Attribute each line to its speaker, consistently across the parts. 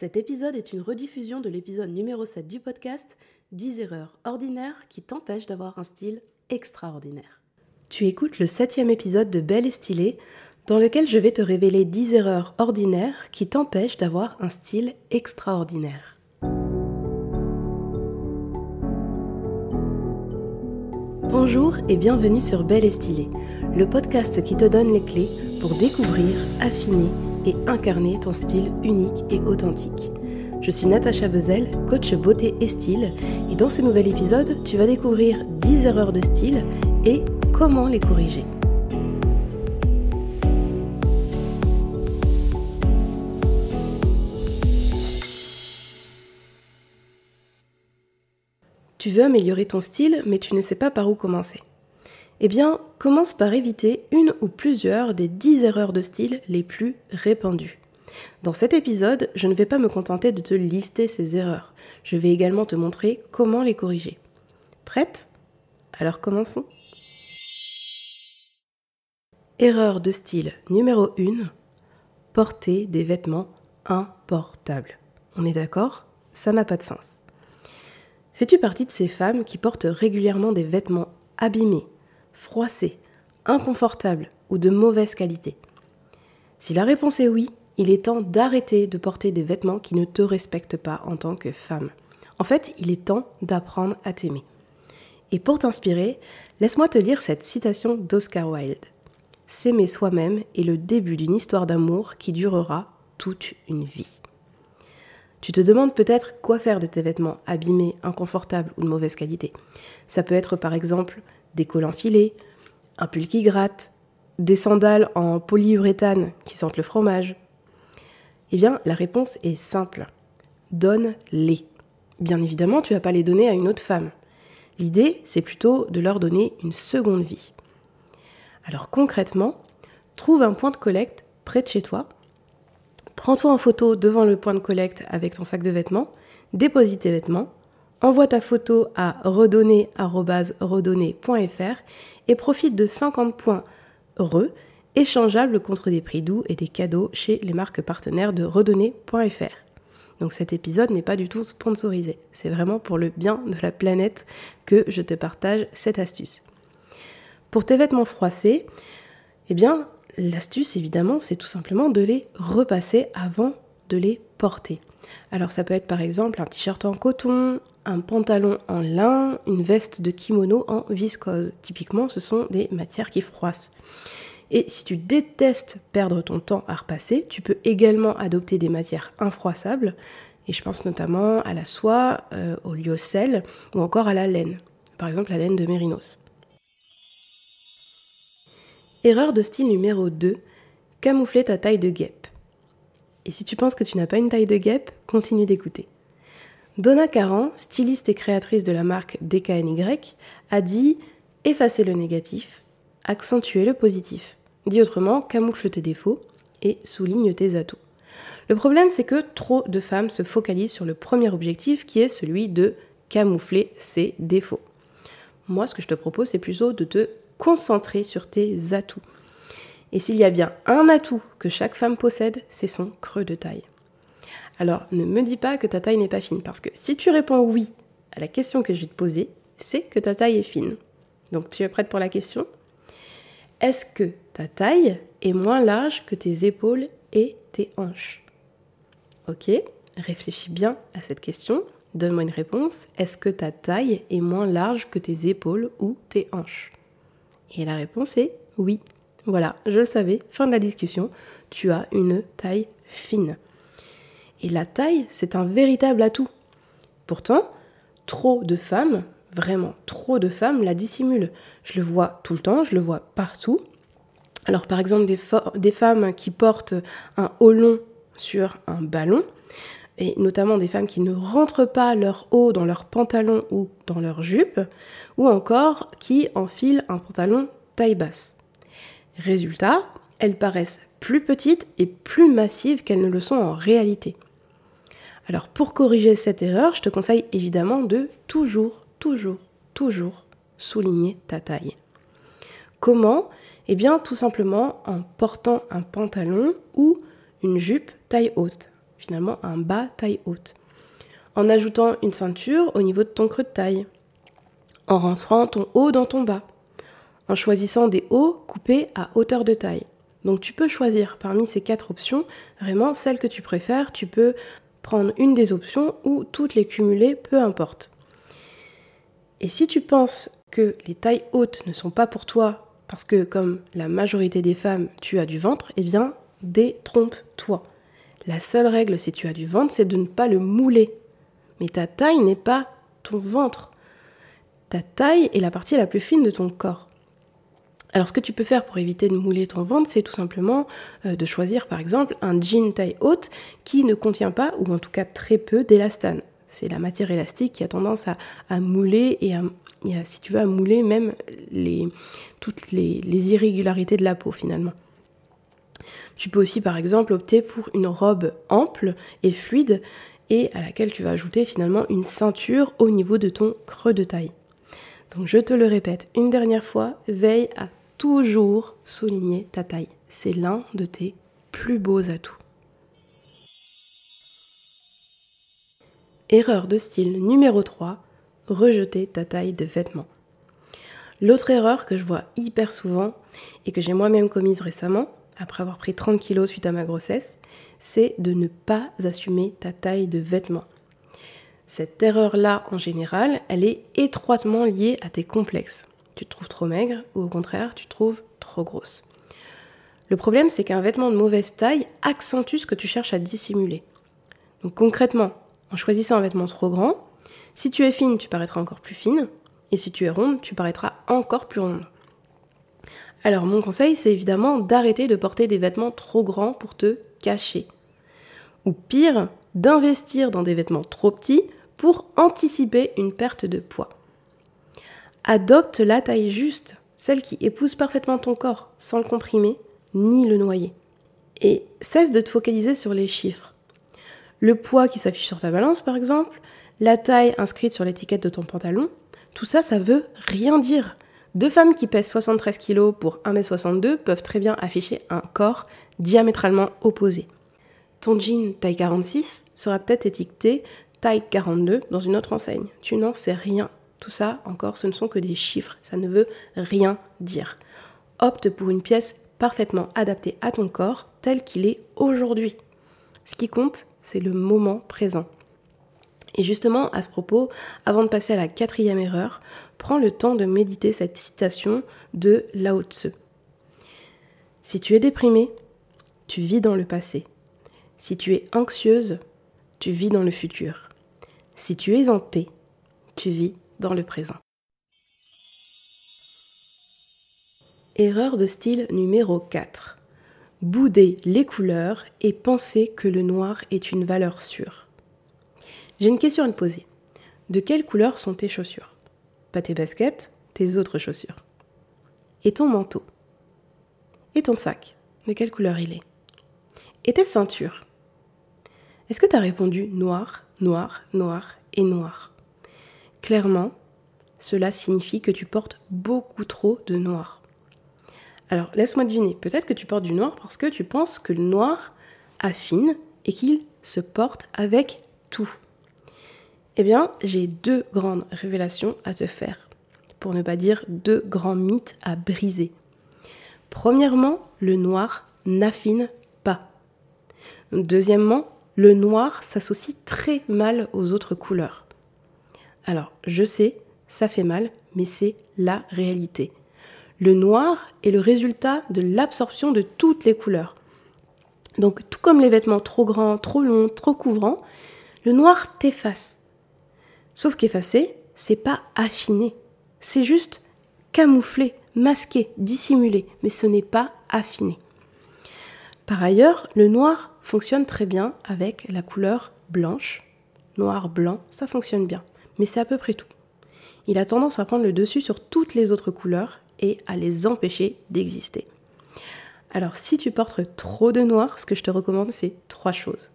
Speaker 1: Cet épisode est une rediffusion de l'épisode numéro 7 du podcast 10 erreurs ordinaires qui t'empêchent d'avoir un style extraordinaire. Tu écoutes le septième épisode de Belle et Stylée dans lequel je vais te révéler 10 erreurs ordinaires qui t'empêchent d'avoir un style extraordinaire. Bonjour et bienvenue sur Belle et Stylée, le podcast qui te donne les clés pour découvrir, affiner et incarner ton style unique et authentique. Je suis Natacha Bezel, coach beauté et style, et dans ce nouvel épisode, tu vas découvrir 10 erreurs de style et comment les corriger. Tu veux améliorer ton style, mais tu ne sais pas par où commencer. Eh bien, commence par éviter une ou plusieurs des 10 erreurs de style les plus répandues. Dans cet épisode, je ne vais pas me contenter de te lister ces erreurs. Je vais également te montrer comment les corriger. Prête? Alors commençons. Erreur de style numéro 1. Porter des vêtements importables. On est d'accord? Ça n'a pas de sens. Fais-tu partie de ces femmes qui portent régulièrement des vêtements abîmés, froissé, inconfortable ou de mauvaise qualité Si la réponse est oui, il est temps d'arrêter de porter des vêtements qui ne te respectent pas en tant que femme. En fait, il est temps d'apprendre à t'aimer. Et pour t'inspirer, laisse-moi te lire cette citation d'Oscar Wilde. S'aimer soi-même est le début d'une histoire d'amour qui durera toute une vie. Tu te demandes peut-être quoi faire de tes vêtements abîmés, inconfortables ou de mauvaise qualité. Ça peut être par exemple des collants filés, un pull qui gratte, des sandales en polyuréthane qui sentent le fromage Eh bien, la réponse est simple. Donne-les. Bien évidemment, tu vas pas les donner à une autre femme. L'idée, c'est plutôt de leur donner une seconde vie. Alors concrètement, trouve un point de collecte près de chez toi. Prends-toi en photo devant le point de collecte avec ton sac de vêtements, dépose tes vêtements Envoie ta photo à redonner.redonner.fr et profite de 50 points re échangeables contre des prix doux et des cadeaux chez les marques partenaires de redonner.fr. Donc cet épisode n'est pas du tout sponsorisé, c'est vraiment pour le bien de la planète que je te partage cette astuce. Pour tes vêtements froissés, eh bien l'astuce évidemment c'est tout simplement de les repasser avant de les porter. Alors ça peut être par exemple un t-shirt en coton, un pantalon en lin, une veste de kimono en viscose. Typiquement, ce sont des matières qui froissent. Et si tu détestes perdre ton temps à repasser, tu peux également adopter des matières infroissables. Et je pense notamment à la soie, euh, au lyocell ou encore à la laine. Par exemple, la laine de mérinos. Erreur de style numéro 2, camoufler ta taille de guêpe. Et si tu penses que tu n'as pas une taille de guêpe, continue d'écouter. Donna Caran, styliste et créatrice de la marque DKNY, a dit effacer le négatif, accentuer le positif. Dit autrement, camoufle tes défauts et souligne tes atouts. Le problème, c'est que trop de femmes se focalisent sur le premier objectif qui est celui de camoufler ses défauts. Moi, ce que je te propose, c'est plutôt de te concentrer sur tes atouts. Et s'il y a bien un atout que chaque femme possède, c'est son creux de taille. Alors ne me dis pas que ta taille n'est pas fine, parce que si tu réponds oui à la question que je vais te poser, c'est que ta taille est fine. Donc tu es prête pour la question? Est-ce que ta taille est moins large que tes épaules et tes hanches? Ok, réfléchis bien à cette question. Donne-moi une réponse. Est-ce que ta taille est moins large que tes épaules ou tes hanches? Et la réponse est oui. Voilà, je le savais, fin de la discussion, tu as une taille fine. Et la taille, c'est un véritable atout. Pourtant, trop de femmes, vraiment trop de femmes, la dissimulent. Je le vois tout le temps, je le vois partout. Alors par exemple, des, femmes qui portent un haut long sur un ballon, et notamment des femmes qui ne rentrent pas leur haut dans leur pantalon ou dans leur jupe, ou encore qui enfilent un pantalon taille basse. Résultat, elles paraissent plus petites et plus massives qu'elles ne le sont en réalité. Alors pour corriger cette erreur, je te conseille évidemment de toujours, toujours, toujours souligner ta taille. Comment? Eh bien tout simplement en portant un pantalon ou une jupe taille haute. finalement un bas taille haute. En ajoutant une ceinture au niveau de ton creux de taille. En rentrant ton haut dans ton bas. En choisissant des hauts coupés à hauteur de taille. Donc tu peux choisir parmi ces quatre options vraiment celle que tu préfères. Tu peux prendre une des options ou toutes les cumuler, peu importe. Et si tu penses que les tailles hautes ne sont pas pour toi parce que comme la majorité des femmes, tu as du ventre, eh bien, détrompe-toi. La seule règle si tu as du ventre, c'est de ne pas le mouler. Mais ta taille n'est pas ton ventre. Ta taille est la partie la plus fine de ton corps. Alors ce que tu peux faire pour éviter de mouler ton ventre, c'est tout simplement euh, de choisir par exemple un jean taille haute qui ne contient pas, ou en tout cas très peu, d'élastane. C'est la matière élastique qui a tendance à, mouler et, à, si tu veux, à mouler même toutes les irrégularités de la peau finalement. Tu peux aussi par exemple opter pour une robe ample et fluide et à laquelle tu vas ajouter finalement une ceinture au niveau de ton creux de taille. Donc je te le répète une dernière fois, veille à toujours souligner ta taille. C'est l'un de tes plus beaux atouts. Erreur de style numéro 3, rejeter ta taille de vêtements. L'autre erreur que je vois hyper souvent et que j'ai moi-même commise récemment, après avoir pris 30 kilos suite à ma grossesse, c'est de ne pas assumer ta taille de vêtements. Cette erreur-là, en général, elle est étroitement liée à tes complexes tu te trouves trop maigre ou au contraire, tu te trouves trop grosse. Le problème, c'est qu'un vêtement de mauvaise taille accentue ce que tu cherches à dissimuler. Donc concrètement, en choisissant un vêtement trop grand, si tu es fine, tu paraîtras encore plus fine, et si tu es ronde, tu paraîtras encore plus ronde. Alors mon conseil, c'est évidemment d'arrêter de porter des vêtements trop grands pour te cacher. Ou pire, d'investir dans des vêtements trop petits pour anticiper une perte de poids. Adopte la taille juste, celle qui épouse parfaitement ton corps, sans le comprimer ni le noyer. Et cesse de te focaliser sur les chiffres. Le poids qui s'affiche sur ta balance, par exemple, la taille inscrite sur l'étiquette de ton pantalon, tout ça, ça veut rien dire. Deux femmes qui pèsent 73 kg pour 1m62 peuvent très bien afficher un corps diamétralement opposé. Ton jean taille 46 sera peut-être étiqueté taille 42 dans une autre enseigne. Tu n'en sais rien. Tout ça, encore, ce ne sont que des chiffres, ça ne veut rien dire. Opte pour une pièce parfaitement adaptée à ton corps tel qu'il est aujourd'hui. Ce qui compte, c'est le moment présent. Et justement, à ce propos, avant de passer à la quatrième erreur, prends le temps de méditer cette citation de Lao Tse. Si tu es déprimé, tu vis dans le passé. Si tu es anxieuse, tu vis dans le futur. Si tu es en paix, tu vis dans le présent. Erreur de style numéro 4. Bouder les couleurs et penser que le noir est une valeur sûre. J'ai une question à te poser. De quelle couleur sont tes chaussures? Pas tes baskets, tes autres chaussures. Et ton manteau? Et ton sac? De quelle couleur il est? Et tes ceintures? Est-ce que tu as répondu noir, noir, noir et noir? Clairement, cela signifie que tu portes beaucoup trop de noir. Alors laisse-moi deviner, peut-être que tu portes du noir parce que tu penses que le noir affine et qu'il se porte avec tout. Eh bien, j'ai deux grandes révélations à te faire, pour ne pas dire deux grands mythes à briser. Premièrement, le noir n'affine pas. Deuxièmement, le noir s'associe très mal aux autres couleurs. Alors, je sais, ça fait mal, mais c'est la réalité. Le noir est le résultat de l'absorption de toutes les couleurs. Donc, tout comme les vêtements trop grands, trop longs, trop couvrants, le noir t'efface. Sauf qu'effacer, c'est pas affiner. C'est juste camoufler, masquer, dissimuler, mais ce n'est pas affiner. Par ailleurs, le noir fonctionne très bien avec la couleur blanche. Noir, blanc, ça fonctionne bien mais c'est à peu près tout. Il a tendance à prendre le dessus sur toutes les autres couleurs et à les empêcher d'exister. Alors si tu portes trop de noir, ce que je te recommande, c'est trois choses.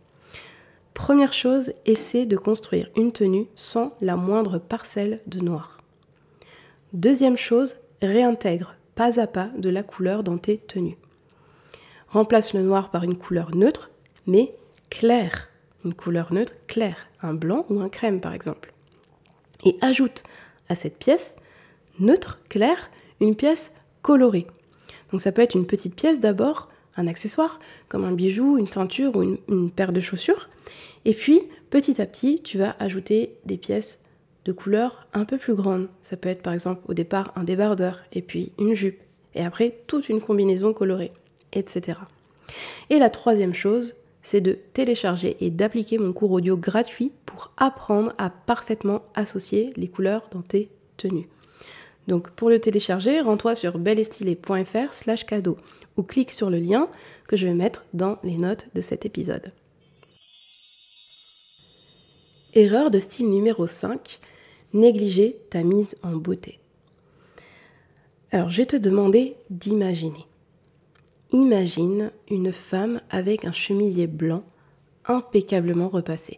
Speaker 1: Première chose, essaie de construire une tenue sans la moindre parcelle de noir. Deuxième chose, réintègre pas à pas de la couleur dans tes tenues. Remplace le noir par une couleur neutre, mais claire, une couleur neutre claire, un blanc ou un crème par exemple. Et ajoute à cette pièce neutre, claire, une pièce colorée. Donc ça peut être une petite pièce d'abord, un accessoire, comme un bijou, une ceinture ou une, paire de chaussures. Et puis, petit à petit, tu vas ajouter des pièces de couleur un peu plus grandes. Ça peut être par exemple au départ un débardeur, et puis une jupe, et après toute une combinaison colorée, etc. Et la troisième chose, c'est de télécharger et d'appliquer mon cours audio gratuit pour apprendre à parfaitement associer les couleurs dans tes tenues. Donc pour le télécharger, rends-toi sur belestylé.fr slash cadeau ou clique sur le lien que je vais mettre dans les notes de cet épisode. Erreur de style numéro 5, négliger ta mise en beauté. Alors je vais te demander d'imaginer. Imagine une femme avec un chemisier blanc impeccablement repassé.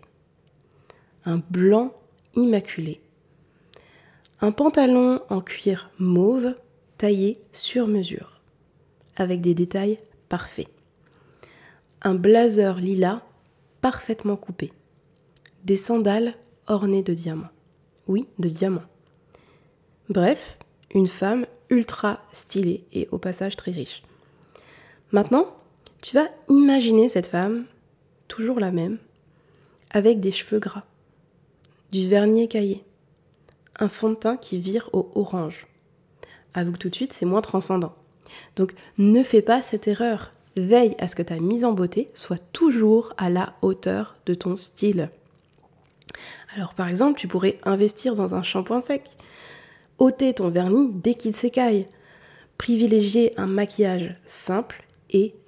Speaker 1: Un blanc immaculé. Un pantalon en cuir mauve taillé sur mesure, avec des détails parfaits. Un blazer lilas parfaitement coupé. Des sandales ornées de diamants. Oui, de diamants. Bref, une femme ultra stylée et au passage très riche. Maintenant, tu vas imaginer cette femme, toujours la même, avec des cheveux gras, du vernis écaillé, un fond de teint qui vire au orange. Avoue tout de suite, c'est moins transcendant. Donc ne fais pas cette erreur. Veille à ce que ta mise en beauté soit toujours à la hauteur de ton style. Alors par exemple, tu pourrais investir dans un shampoing sec, ôter ton vernis dès qu'il s'écaille, privilégier un maquillage simple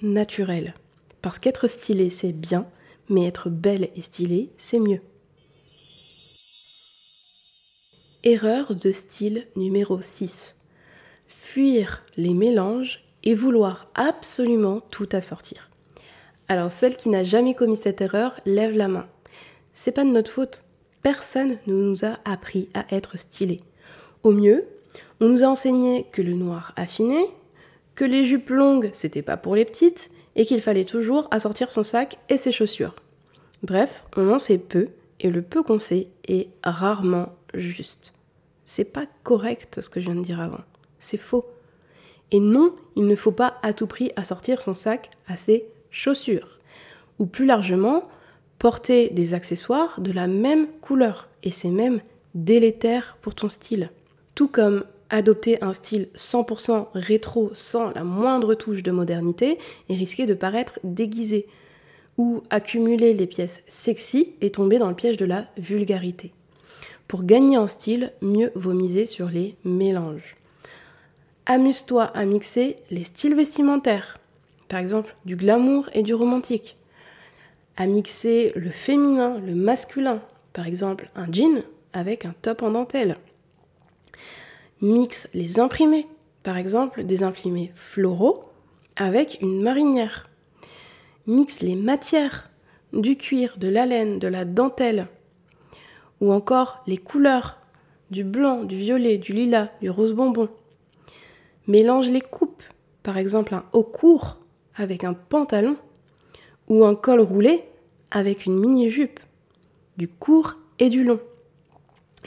Speaker 1: naturel. Parce qu'être stylé, c'est bien, mais être belle et stylée, c'est mieux. Erreur de style numéro 6. Fuir les mélanges et vouloir absolument tout assortir. Alors celle qui n'a jamais commis cette erreur, lève la main. C'est pas de notre faute. Personne ne nous a appris à être stylé. Au mieux, on nous a enseigné que le noir affiné, que les jupes longues, c'était pas pour les petites, et qu'il fallait toujours assortir son sac et ses chaussures. Bref, on en sait peu, et le peu qu'on sait est rarement juste. C'est pas correct ce que je viens de dire avant. C'est faux. Et non, il ne faut pas à tout prix assortir son sac à ses chaussures. Ou plus largement, porter des accessoires de la même couleur. Et c'est même délétère pour ton style. Tout comme adopter un style 100% rétro sans la moindre touche de modernité et risquer de paraître déguisé, ou accumuler les pièces sexy et tomber dans le piège de la vulgarité. Pour gagner en style, mieux vaut miser sur les mélanges. Amuse-toi à mixer les styles vestimentaires, par exemple du glamour et du romantique. À mixer le féminin, le masculin, par exemple un jean avec un top en dentelle mixe les imprimés, par exemple des imprimés floraux avec une marinière. Mixe les matières, du cuir, de la laine, de la dentelle, ou encore les couleurs, du blanc, du violet, du lilas, du rose bonbon. Mélange les coupes, par exemple un haut court avec un pantalon, ou un col roulé avec une mini-jupe, du court et du long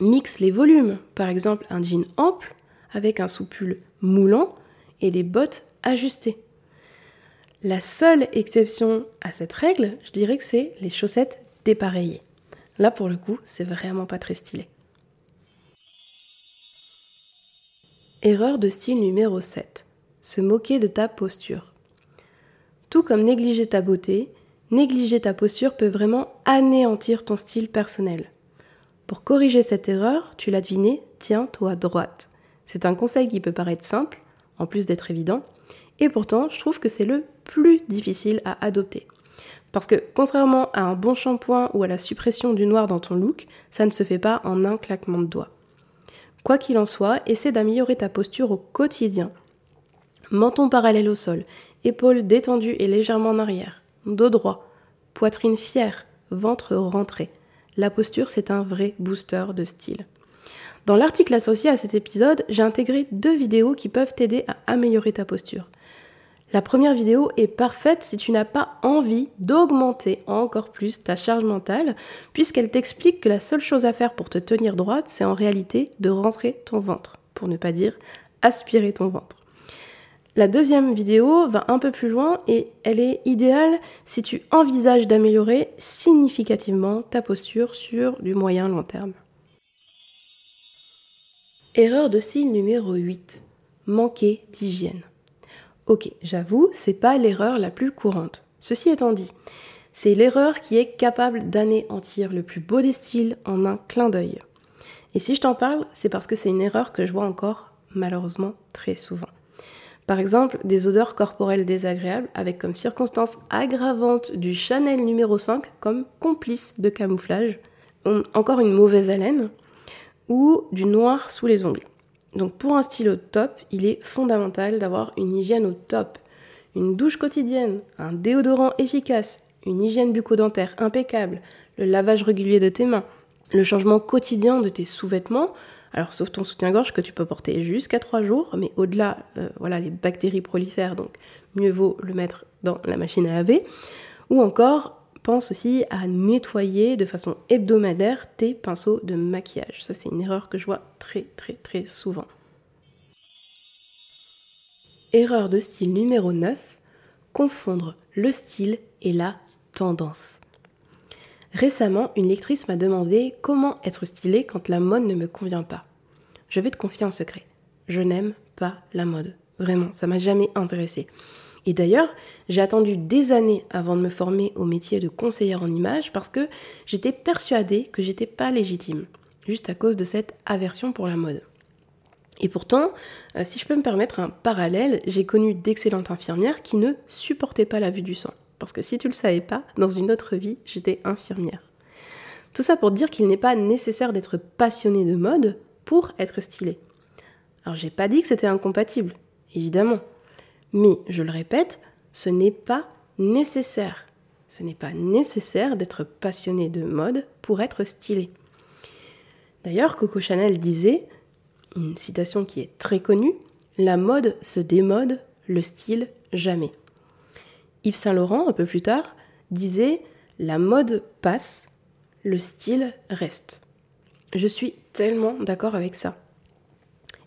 Speaker 1: mixe les volumes, par exemple un jean ample avec un soupule moulant et des bottes ajustées. La seule exception à cette règle, je dirais que c'est les chaussettes dépareillées. Là, pour le coup, c'est vraiment pas très stylé. Erreur de style numéro 7. Se moquer de ta posture. Tout comme négliger ta beauté, négliger ta posture peut vraiment anéantir ton style personnel. Pour corriger cette erreur, tu l'as deviné, tiens-toi droite. C'est un conseil qui peut paraître simple, en plus d'être évident, et pourtant je trouve que c'est le plus difficile à adopter. Parce que contrairement à un bon shampoing ou à la suppression du noir dans ton look, ça ne se fait pas en un claquement de doigts. Quoi qu'il en soit, essaie d'améliorer ta posture au quotidien. Menton parallèle au sol, épaules détendues et légèrement en arrière, dos droit, poitrine fière, ventre rentré la posture, c'est un vrai booster de style. Dans l'article associé à cet épisode, j'ai intégré deux vidéos qui peuvent t'aider à améliorer ta posture. La première vidéo est parfaite si tu n'as pas envie d'augmenter encore plus ta charge mentale, puisqu'elle t'explique que la seule chose à faire pour te tenir droite, c'est en réalité de rentrer ton ventre, pour ne pas dire aspirer ton ventre. La deuxième vidéo va un peu plus loin et elle est idéale si tu envisages d'améliorer significativement ta posture sur du moyen long terme. Erreur de style numéro 8. Manquer d'hygiène. Ok, j'avoue, c'est pas l'erreur la plus courante. Ceci étant dit, c'est l'erreur qui est capable d'anéantir le plus beau des styles en un clin d'œil. Et si je t'en parle, c'est parce que c'est une erreur que je vois encore malheureusement très souvent. Par exemple, des odeurs corporelles désagréables avec comme circonstance aggravante du Chanel numéro 5 comme complice de camouflage, encore une mauvaise haleine, ou du noir sous les ongles. Donc pour un stylo top, il est fondamental d'avoir une hygiène au top. Une douche quotidienne, un déodorant efficace, une hygiène bucco-dentaire impeccable, le lavage régulier de tes mains, le changement quotidien de tes sous-vêtements, alors sauf ton soutien-gorge que tu peux porter jusqu'à 3 jours, mais au-delà, euh, voilà, les bactéries prolifèrent, donc mieux vaut le mettre dans la machine à laver. Ou encore pense aussi à nettoyer de façon hebdomadaire tes pinceaux de maquillage. Ça, c'est une erreur que je vois très, très, très souvent. Erreur de style numéro 9, confondre le style et la tendance. Récemment, une lectrice m'a demandé comment être stylée quand la mode ne me convient pas. Je vais te confier un secret. Je n'aime pas la mode. Vraiment, ça m'a jamais intéressée. Et d'ailleurs, j'ai attendu des années avant de me former au métier de conseillère en images parce que j'étais persuadée que j'étais pas légitime, juste à cause de cette aversion pour la mode. Et pourtant, euh, si je peux me permettre un parallèle, j'ai connu d'excellentes infirmières qui ne supportaient pas la vue du sang. Parce que si tu le savais pas, dans une autre vie, j'étais infirmière. Tout ça pour dire qu'il n'est pas nécessaire d'être passionné de mode pour être stylé. Alors j'ai pas dit que c'était incompatible, évidemment. Mais, je le répète, ce n'est pas nécessaire. Ce n'est pas nécessaire d'être passionné de mode pour être stylé. D'ailleurs, Coco Chanel disait, une citation qui est très connue, La mode se démode, le style jamais. Yves Saint Laurent, un peu plus tard, disait La mode passe, le style reste. Je suis tellement d'accord avec ça.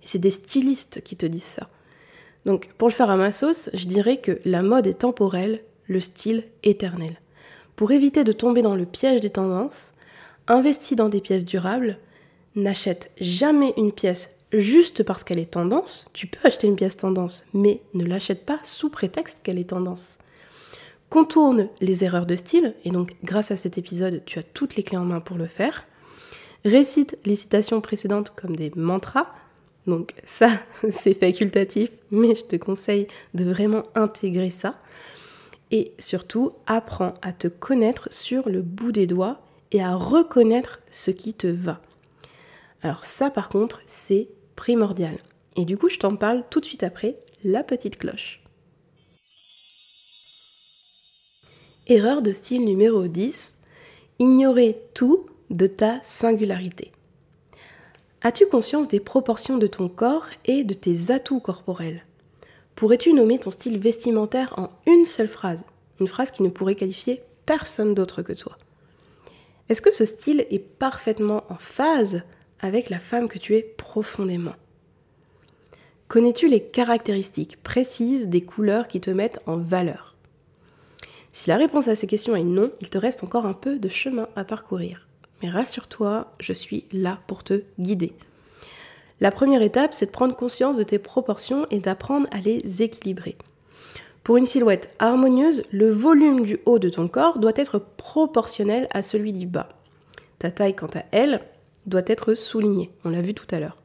Speaker 1: C'est des stylistes qui te disent ça. Donc pour le faire à ma sauce, je dirais que la mode est temporelle, le style éternel. Pour éviter de tomber dans le piège des tendances, investis dans des pièces durables, n'achète jamais une pièce juste parce qu'elle est tendance. Tu peux acheter une pièce tendance, mais ne l'achète pas sous prétexte qu'elle est tendance. Contourne les erreurs de style, et donc grâce à cet épisode, tu as toutes les clés en main pour le faire. Récite les citations précédentes comme des mantras, donc ça, c'est facultatif, mais je te conseille de vraiment intégrer ça. Et surtout, apprends à te connaître sur le bout des doigts et à reconnaître ce qui te va. Alors ça, par contre, c'est primordial. Et du coup, je t'en parle tout de suite après, la petite cloche. Erreur de style numéro 10. Ignorer tout de ta singularité. As-tu conscience des proportions de ton corps et de tes atouts corporels? Pourrais-tu nommer ton style vestimentaire en une seule phrase? Une phrase qui ne pourrait qualifier personne d'autre que toi. Est-ce que ce style est parfaitement en phase avec la femme que tu es profondément? Connais-tu les caractéristiques précises des couleurs qui te mettent en valeur? Si la réponse à ces questions est non, il te reste encore un peu de chemin à parcourir. Mais rassure-toi, je suis là pour te guider. La première étape, c'est de prendre conscience de tes proportions et d'apprendre à les équilibrer. Pour une silhouette harmonieuse, le volume du haut de ton corps doit être proportionnel à celui du bas. Ta taille, quant à elle, doit être soulignée. On l'a vu tout à l'heure.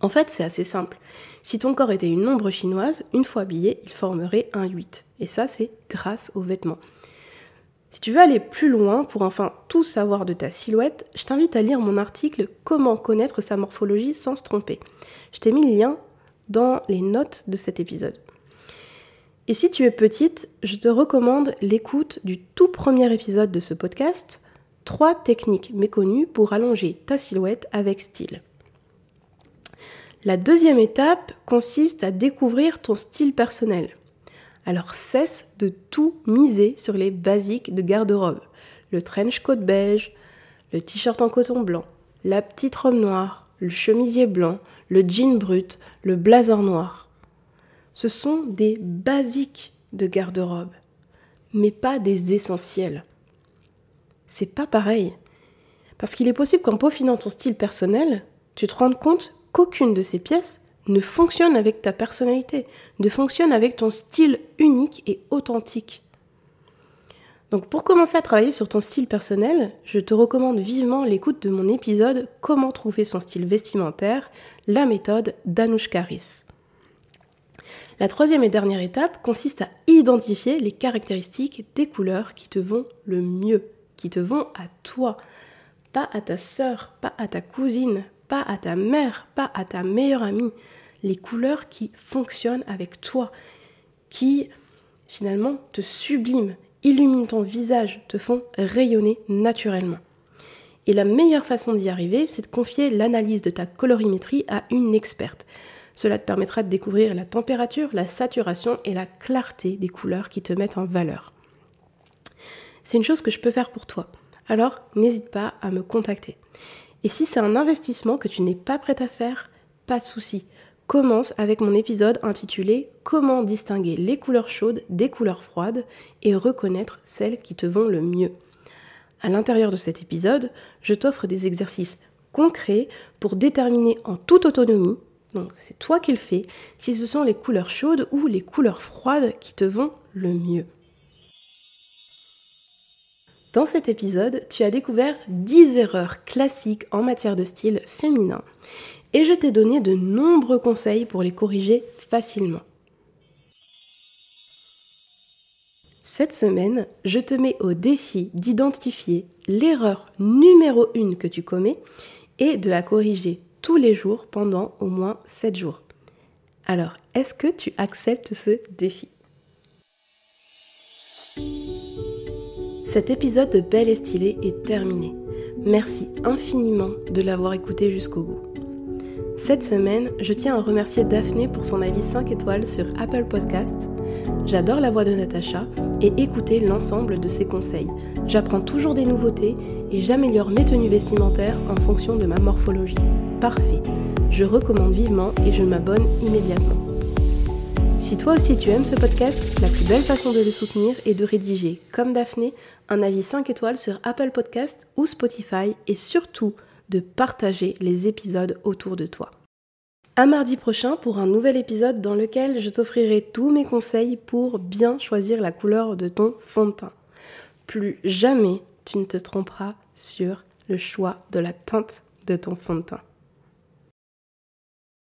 Speaker 1: En fait, c'est assez simple. Si ton corps était une ombre chinoise, une fois habillé, il formerait un 8. Et ça, c'est grâce aux vêtements. Si tu veux aller plus loin pour enfin tout savoir de ta silhouette, je t'invite à lire mon article Comment connaître sa morphologie sans se tromper. Je t'ai mis le lien dans les notes de cet épisode. Et si tu es petite, je te recommande l'écoute du tout premier épisode de ce podcast, Trois techniques méconnues pour allonger ta silhouette avec style. La deuxième étape consiste à découvrir ton style personnel. Alors cesse de tout miser sur les basiques de garde-robe. Le trench coat beige, le t-shirt en coton blanc, la petite robe noire, le chemisier blanc, le jean brut, le blazer noir. Ce sont des basiques de garde-robe, mais pas des essentiels. C'est pas pareil. Parce qu'il est possible qu'en peaufinant ton style personnel, tu te rendes compte qu'aucune de ces pièces ne fonctionne avec ta personnalité, ne fonctionne avec ton style unique et authentique. Donc pour commencer à travailler sur ton style personnel, je te recommande vivement l'écoute de mon épisode Comment trouver son style vestimentaire, la méthode d'Anouchka La troisième et dernière étape consiste à identifier les caractéristiques des couleurs qui te vont le mieux, qui te vont à toi, pas à ta sœur, pas à ta cousine, pas à ta mère, pas à ta meilleure amie. Les couleurs qui fonctionnent avec toi, qui finalement te subliment, illuminent ton visage, te font rayonner naturellement. Et la meilleure façon d'y arriver, c'est de confier l'analyse de ta colorimétrie à une experte. Cela te permettra de découvrir la température, la saturation et la clarté des couleurs qui te mettent en valeur. C'est une chose que je peux faire pour toi alors n'hésite pas à me contacter. Et si c'est un investissement que tu n'es pas prêt à faire, pas de souci. Commence avec mon épisode intitulé Comment distinguer les couleurs chaudes des couleurs froides et reconnaître celles qui te vont le mieux. À l'intérieur de cet épisode, je t'offre des exercices concrets pour déterminer en toute autonomie, donc c'est toi qui le fais, si ce sont les couleurs chaudes ou les couleurs froides qui te vont le mieux. Dans cet épisode, tu as découvert 10 erreurs classiques en matière de style féminin et je t'ai donné de nombreux conseils pour les corriger facilement. Cette semaine, je te mets au défi d'identifier l'erreur numéro 1 que tu commets et de la corriger tous les jours pendant au moins 7 jours. Alors, est-ce que tu acceptes ce défi? Cet épisode de Belle et Stylée est terminé. Merci infiniment de l'avoir écouté jusqu'au bout. Cette semaine, je tiens à remercier Daphné pour son avis 5 étoiles sur Apple Podcasts. J'adore la voix de Natacha et écouter l'ensemble de ses conseils. J'apprends toujours des nouveautés et j'améliore mes tenues vestimentaires en fonction de ma morphologie. Parfait. Je recommande vivement et je m'abonne immédiatement. Si toi aussi tu aimes ce podcast, la plus belle façon de le soutenir est de rédiger, comme Daphné, un avis 5 étoiles sur Apple Podcast ou Spotify et surtout de partager les épisodes autour de toi. À mardi prochain pour un nouvel épisode dans lequel je t'offrirai tous mes conseils pour bien choisir la couleur de ton fond de teint. Plus jamais tu ne te tromperas sur le choix de la teinte de ton fond de teint.